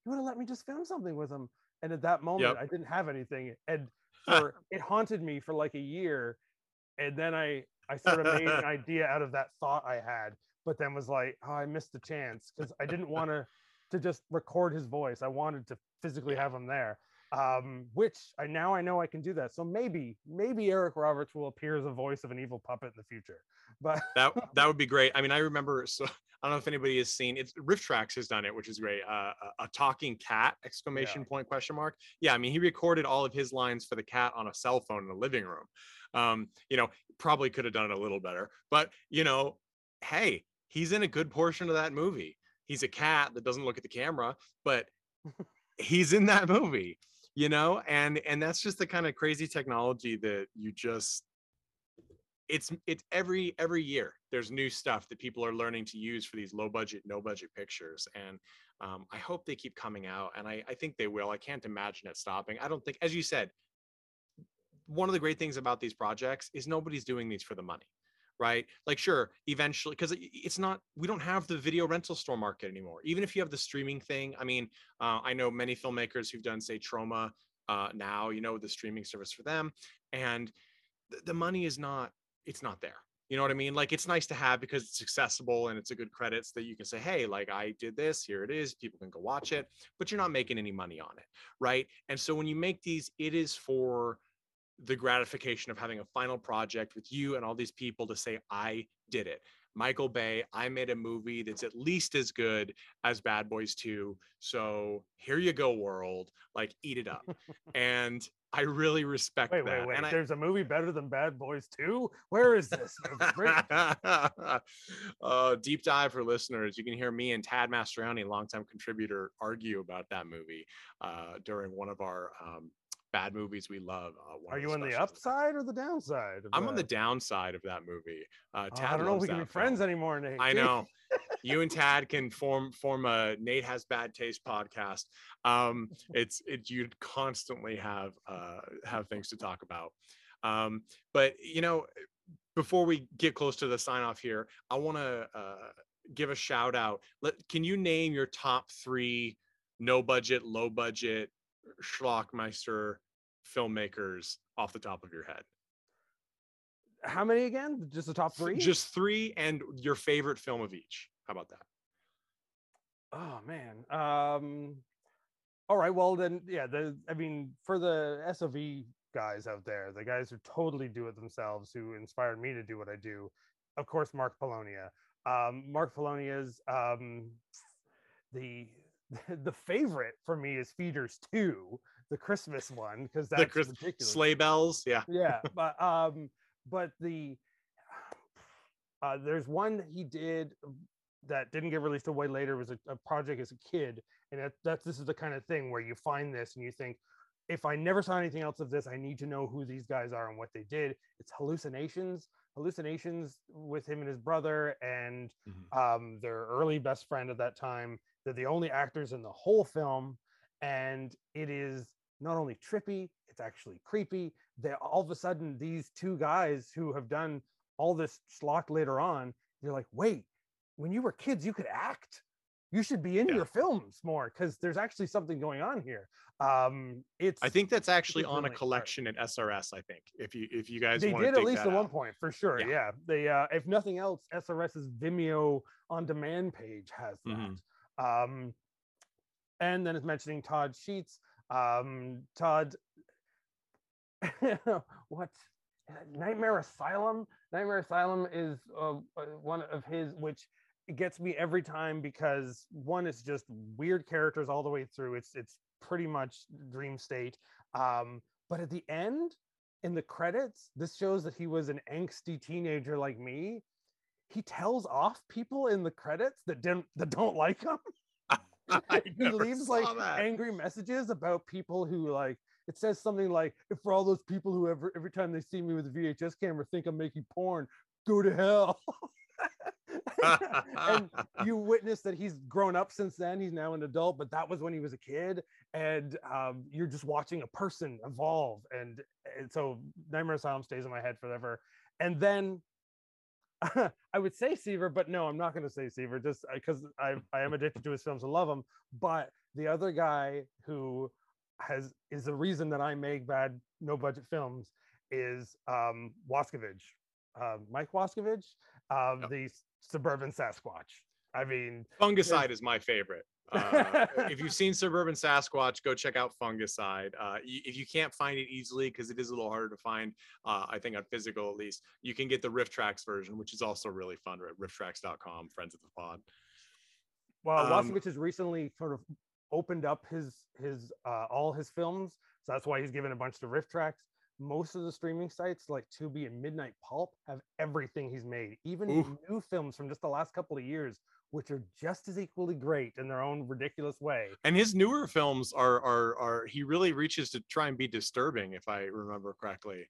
you would have let me just film something with him. And at that moment, Yep. I didn't have anything. And for it haunted me for like a year. And then I I sort of made an idea out of that thought I had, but then was like, oh, I missed the chance because I didn't want to to just record his voice. I wanted to physically have him there. Um, which I now I know I can do that. So maybe, maybe Eric Roberts will appear as a voice of an evil puppet in the future. But that that would be great. I mean, I remember. So I don't know if anybody has seen it's RiffTrax has done it, which is great. Uh, a, a talking cat exclamation point question mark. Yeah, I mean, he recorded all of his lines for the cat on a cell phone in the living room. Um, you know, probably could have done it a little better, but you know, hey, he's in a good portion of that movie. He's a cat that doesn't look at the camera, but he's in that movie. You know, and and that's just the kind of crazy technology that you just it's it's every every year there's new stuff that people are learning to use for these low budget no budget pictures and um, i hope they keep coming out and I, I think they will i can't imagine it stopping. I don't think as you said one of the great things about these projects is nobody's doing these for the money right? Like sure eventually because it's not we don't have the video rental store market anymore. Even if you have the streaming thing i mean uh, i know many filmmakers who've done say Troma uh, now you know the streaming service for them and th- the money is not it's not there. You know what i mean? Like it's nice to have because it's accessible and it's a good credits that you can say hey like i did this here it is people can go watch it but you're not making any money on it right? And so when you make these it is for the gratification of having a final project with you and all these people to say i did it michael bay i made a movie that's at least as good as bad boys 2 so here you go world like eat it up and i really respect wait, that wait, wait. and There's a movie better than Bad Boys 2? Where is this? movie? Uh, deep dive for listeners. You can hear me and Tad Mastriani, longtime contributor, argue about that movie uh, during one of our um, bad movies we love. Uh, Are you on the upside or the downside? I'm on the downside of that movie. Uh, Oh, Tad I don't know if we can be that friends film. anymore, Nate. I know. you and Tad can form form a Nate has bad taste podcast. Um, it's it you'd constantly have uh, have things to talk about. Um, but you know, before we get close to the sign off here, I want to uh, give a shout out. Let, can you name your top three no budget, low budget schlockmeister filmmakers off the top of your head? How many again? Just the top three? Just three and your favorite film of each. How about that? Oh man. Um all right, well then yeah, the I mean for the SOV guys out there, the guys who totally do it themselves, who inspired me to do what I do, of course Mark Polonia. Um Mark Polonia's um the the favorite for me is Feeders 2, the Christmas one, because that's the Chris- ridiculous. sleigh bells. Yeah. yeah, but um but the uh there's one he did that didn't get released till way later it was a, a project as a kid and that, that's this is the kind of thing where you find this and you think if i never saw anything else of this i need to know who these guys are and what they did it's hallucinations hallucinations with him and his brother and Mhm. um, their early best friend at that time they're the only actors in the whole film and it is not only trippy it's actually creepy they all of a sudden these two guys who have done all this schlock later on, they're like wait when you were kids you could act you should be in Yeah. your films more because there's actually something going on here um it's I think that's actually on a really hard. collection at SRS. I think if you if you guys they want to did at least at one point for sure Yeah. yeah, they uh if nothing else srs's vimeo on demand page has that Mhm. Um and then it's mentioning todd sheets. Um todd what? Nightmare asylum? Nightmare asylum is uh, uh, one of his which gets me every time because one is just weird characters all the way through. It's it's pretty much dream state. Um but at the end in the credits this shows that he was an angsty teenager like me he tells off people in the credits that didn't that don't like him he leaves like that. angry messages about people who like it says something like if for all those people who ever every time they see me with a VHS camera think I'm making porn, go to hell. and you witness that he's grown up since then. He's now an adult, but that was when he was a kid, and um, you're just watching a person evolve. And, and so Nightmare Asylum stays in my head forever. And then I would say Seaver, but no, I'm not going to say Seaver just because I, I am addicted to his films and love them. But the other guy who has is the reason that I make bad no budget films is um Wascavage, uh, Mike Wascavage, um, Yep. the suburban Sasquatch. I mean, Fungicide is my favorite. Uh, if you've seen Suburban Sasquatch, go check out Fungicide. Uh, if you can't find it easily, because it is a little harder to find, uh, I think on physical at least, you can get the RiffTrax version, which is also really fun. At rifftrax.com, friends of the pod. well, Um, Wascavage has recently sort of opened up his his uh, all his films, so that's why he's given a bunch to RiffTrax. Most of the streaming sites like Tubi and Midnight Pulp have everything he's made, even Ooh. new films from just the last couple of years, which are just as equally great in their own ridiculous way. And his newer films are are are he really reaches to try and be disturbing, if I remember correctly.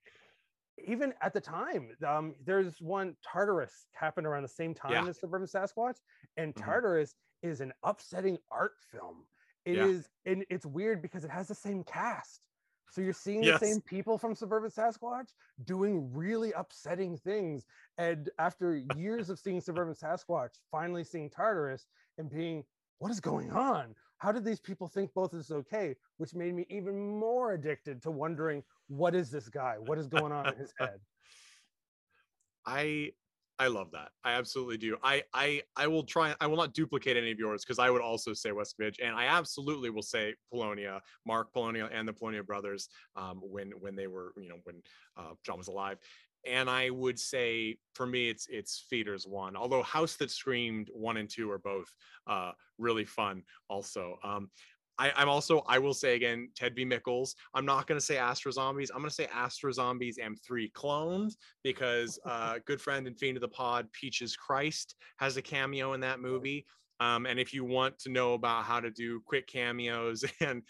even at the time, um, there's one Tartarus happened around the same time Yeah. as Suburban Sasquatch, and Mhm. Tartarus is an upsetting art film. It Yeah. is, and it's weird because it has the same cast. So you're seeing Yes. the same people from Suburban Sasquatch doing really upsetting things. And after years of seeing Suburban Sasquatch, finally seeing Tartarus and being, what is going on? How did these people think both is okay? Which made me even more addicted to wondering, what is this guy? What is going on in his head? I I love that. I absolutely do. I I I will try. I will not duplicate any of yours because I would also say Wascavage, and I absolutely will say Polonia, Mark Polonia, and the Polonia brothers um, when when they were you know when uh, John was alive. And I would say for me, it's it's Feeders one. Although House That Screamed one and two are both uh, really fun. Also, um, I, I'm also, I will say again, Ted V. Mikels. I'm not going to say Astro Zombies. I'm going to say Astro Zombies M3 cloned because uh, good friend and fiend of the pod, Peaches Christ, has a cameo in that movie. Um, and if you want to know about how to do quick cameos and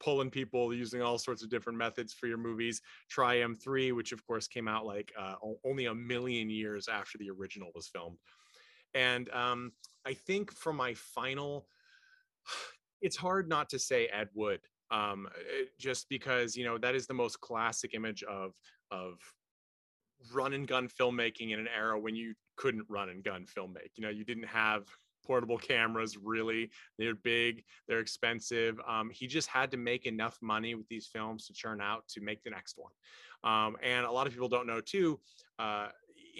pulling people using all sorts of different methods for your movies, try M3, which of course came out like uh, only a million years after the original was filmed. And um, I think for my final, it's hard not to say Ed Wood, um, eh, just because you know that is the most classic image of of run and gun filmmaking in an era when you couldn't run and gun filmmake. You know, you didn't have portable cameras really. They're big they're expensive. Um, he just had to make enough money with these films to churn out to make the next one. Um, and a lot of people don't know too uh,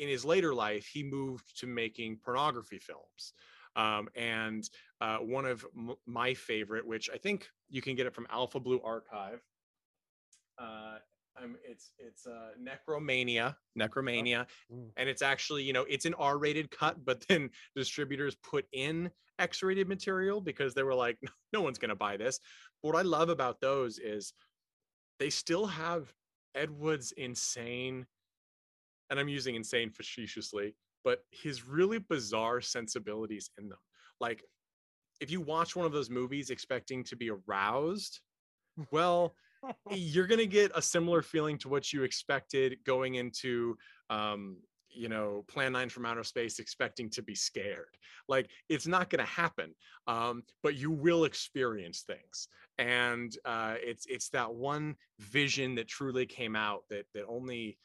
in his later life he moved to making pornography films um, and uh, one of m- my favorite which i think you can get it from alpha blue archive uh, um, it's it's uh, Necromania, Necromania, Mm. and it's actually you know it's an R-rated cut, but then distributors put in X-rated material because they were like, no one's gonna buy this. But what I love about those is they still have Ed Wood's insane, and I'm using insane facetiously, but his really bizarre sensibilities in them. Like, if you watch one of those movies expecting to be aroused, well you're going to get a similar feeling to what you expected going into um you know plan 9 from outer space expecting to be scared like it's not going to happen um but you will experience things and uh it's it's that one vision that truly came out that that only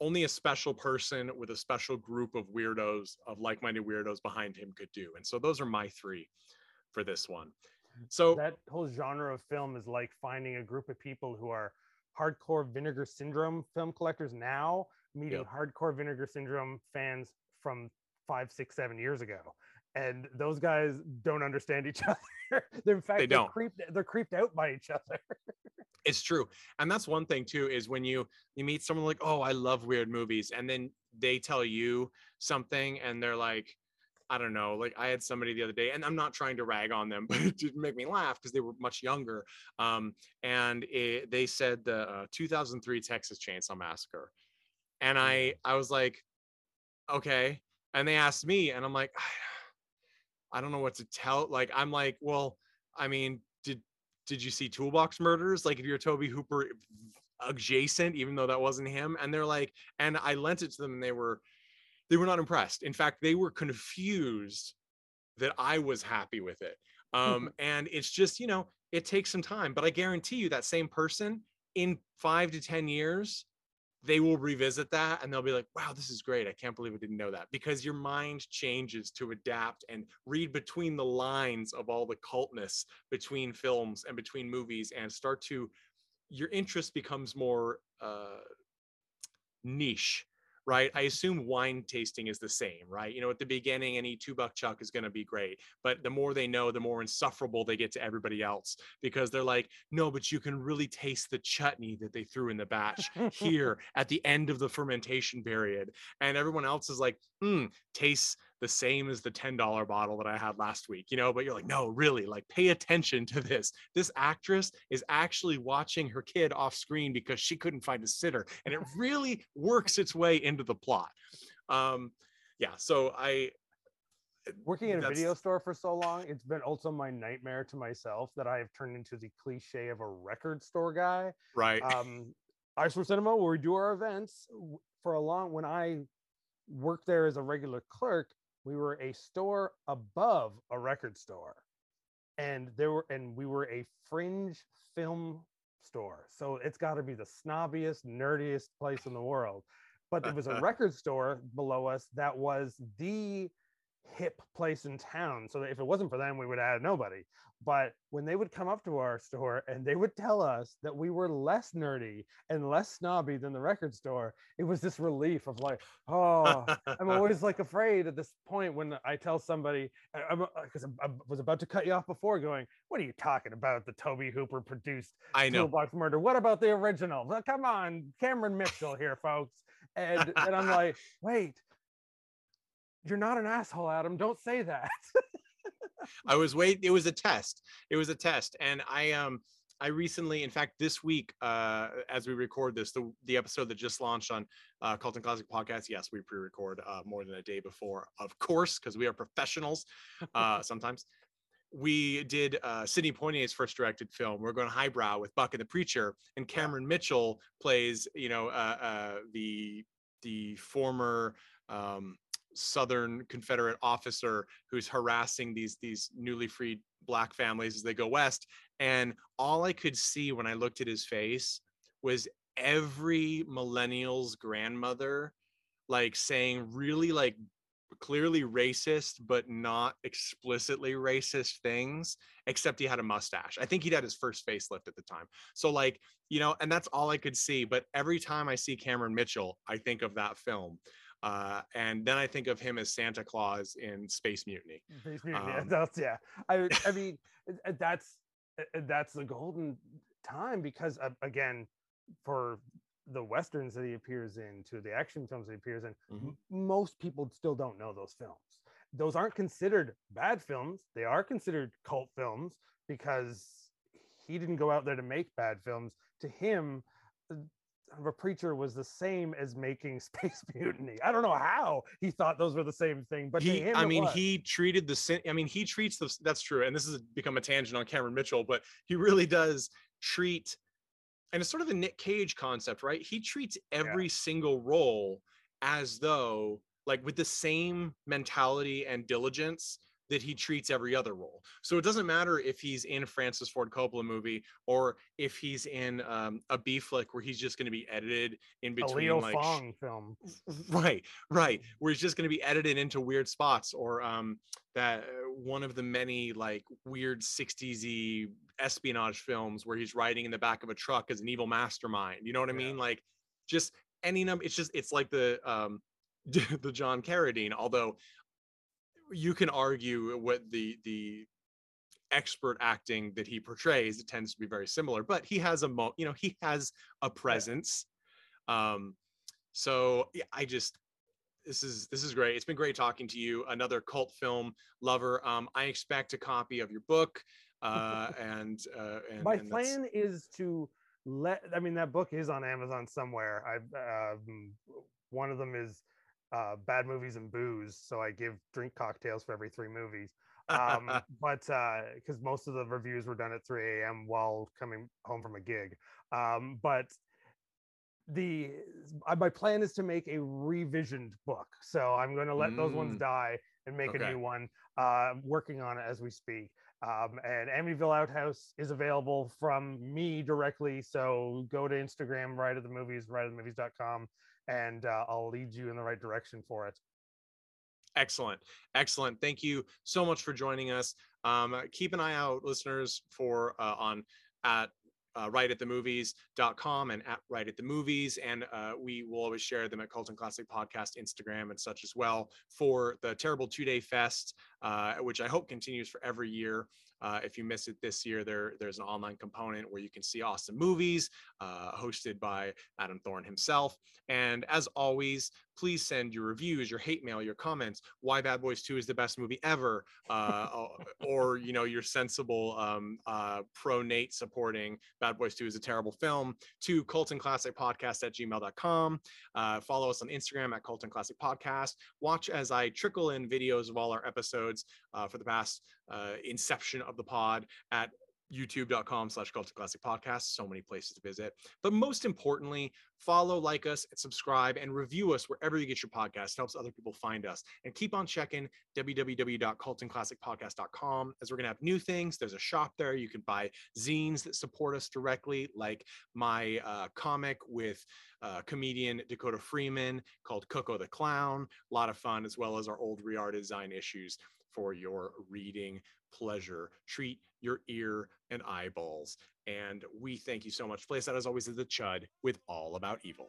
only a special person with a special group of weirdos of like-minded weirdos behind him could do and so those are my three for this one. So that whole genre of film is like finding a group of people who are hardcore vinegar syndrome film collectors now meeting hardcore vinegar syndrome fans from five six seven years ago and those guys don't understand each other. They're in fact They they're don't. creeped they're creeped out by each other. It's true and that's one thing too is when you you meet someone like oh i love weird movies and then they tell you something and they're like i don't know like i had somebody the other day and i'm not trying to rag on them but it did make me laugh because they were much younger um, and it, they said the uh, 2003 texas chainsaw massacre and i i was like okay and they asked me and i'm like i don't know what to tell like i'm like well i mean did did you see toolbox murders? Like if you're tobe hooper adjacent even though that wasn't him and they're like and i lent it to them and they were they were not impressed. In fact they were confused that i was happy with it. Um and it's just you know it takes some time but i guarantee you that same person in five to ten years they will revisit that and they'll be like wow this is great i can't believe i didn't know that because your mind changes to adapt and read between the lines of all the cultness between films and between movies and start to your interest becomes more uh niche right? I assume wine tasting is the same right? You know at the beginning any two buck chuck is going to be great but the more they know the more insufferable they get to everybody else because they're like no but you can really taste the chutney that they threw in the batch here at the end of the fermentation period. And everyone else is like hmm tastes the same as the $10 bottle that i had last week you know but you're like no really like pay attention to this. This actress is actually watching her kid off screen because she couldn't find a sitter and it really works its way into the plot. Um yeah so i working in a video store for so long it's been also my nightmare to myself that i have turned into the cliche of a record store guy. Right. Um Eyesore Cinema, where we do our events, for a long when I worked there as a regular clerk, we were a store above a record store. And there were and we were a fringe film store. So it's got to be the snobbiest, nerdiest place in the world. But there was a record store below us that was the hip place in town. So if it wasn't for them, we would have had nobody. But when they would come up to our store and they would tell us that we were less nerdy and less snobby than the record store, it was this relief of like, oh, I'm always like afraid at this point when I tell somebody, because uh, I was about to cut you off before, going, "What are you talking about? The Tobe Hooper produced i know Toolbox Murder. What about the original? Well, come on, Cameron Mitchell here, folks." And and I'm like, "Wait, you're not an asshole, Adam. Don't say that." I was wait. It was a test. It was a test, and I um I recently, in fact, this week, uh, as we record this, the the episode that just launched on uh, Cult and Classic Podcast. Yes, we pre-record uh, more than a day before, of course, because we are professionals. Uh, sometimes we did uh, Sidney Poitier's first directed film. We're going highbrow with Buck and the Preacher, and Cameron Mitchell plays, you know, uh, uh, the the former um, Southern Confederate officer who's harassing these these newly freed black families as they go west. And all I could see when I looked at his face was every millennial's grandmother like saying really like clearly racist but not explicitly racist things except he had a mustache. I think he'd had his first facelift at the time. So like you know and that's all i could see. But every time i see cameron mitchell i think of that film uh, and then I think of him as Santa Claus in Space Mutiny. Space Mutiny, Um, that's yeah. I I mean uh, that's uh, that's the golden time because uh, again, for the westerns that he appears in, to the action films that he appears in, Mhm. m- most people still don't know those films. Those aren't considered bad films. They are considered cult films because he didn't go out there to make bad films. To him, Son of a preacher was the same as making Space Mutiny. I don't know how he thought those were the same thing, but he, I mean, was. he treated the. I mean, he treats the. That's true, and this has become a tangent on Cameron Mitchell, but he really does treat, and it's sort of a Nick Cage concept, right? He treats every single role as though, like, with the same mentality and diligence that he treats every other role. So it doesn't matter if he's in a Francis Ford Coppola movie or if he's in um, a B flick where he's just going to be edited in a between Leo like Fong film. right right where he's just going to be edited into weird spots or um that uh, one of the many like weird 60s espionage films where he's riding in the back of a truck as an evil mastermind you know what i Yeah. mean like just any number it's just it's like the um the john carradine although you can argue what the the expert acting that he portrays it tends to be very similar but he has a mo you know he has a presence um so yeah, i just this is this is great it's been great talking to you another cult film lover um i expect a copy of your book uh and uh and, My and that's- plan is to let. I mean, that book is on Amazon somewhere. I um, one of them is uh, bad movies and booze. So I give drink cocktails for every three movies. Um, but because most of the reviews were done at 3 a.m. while coming home from a gig. Um, but the uh, my plan is to make a revisioned book. So I'm going to let those ones Mm. die and make a new one. Uh, working on it as we speak. Um, and Amityville Outhouse is available from me directly. So go to Instagram, Riot at the Movies, right at the movies.com, and uh, I'll lead you in the right direction for it. Excellent. Excellent. Thank you so much for joining us. Um, uh, keep an eye out, listeners, for uh, on at uh, riotatthemovies.com and at Riot at the Movies. And uh, we will always share them at Cult and Classic Podcast, Instagram, and such as well for the terrible two day fest, uh, which I hope continues for every year. Uh, if you miss it this year, there there's an online component where you can see awesome movies uh, hosted by Adam Thorn himself. And as always, please send your reviews, your hate mail, your comments. Why Bad Boys 2 is the best movie ever, uh, or, you know your sensible um, uh, pro Nate supporting Bad Boys 2 is a terrible film to Cult and Classic Podcast at gmail.com. Uh, follow us on Instagram at Cult and Classic Podcast. Watch as I trickle in videos of all our episodes uh, for the past uh, inception of the pod at youtube.com slash cult classic podcast. So many places to visit. But most importantly follow like us and subscribe and review us wherever you get your podcast. It helps other people find us. And keep on checking www.cultandclassicpodcast.com as we're going to have new things. There's a shop there. You can buy zines that support us directly like my uh, comic with uh, comedian dakota freeman called coco the clown. A lot of fun as well as our old reart design issues for your reading pleasure treat your ear and eyeballs and we thank you so much. Place that as always is the Chud with All About Evil.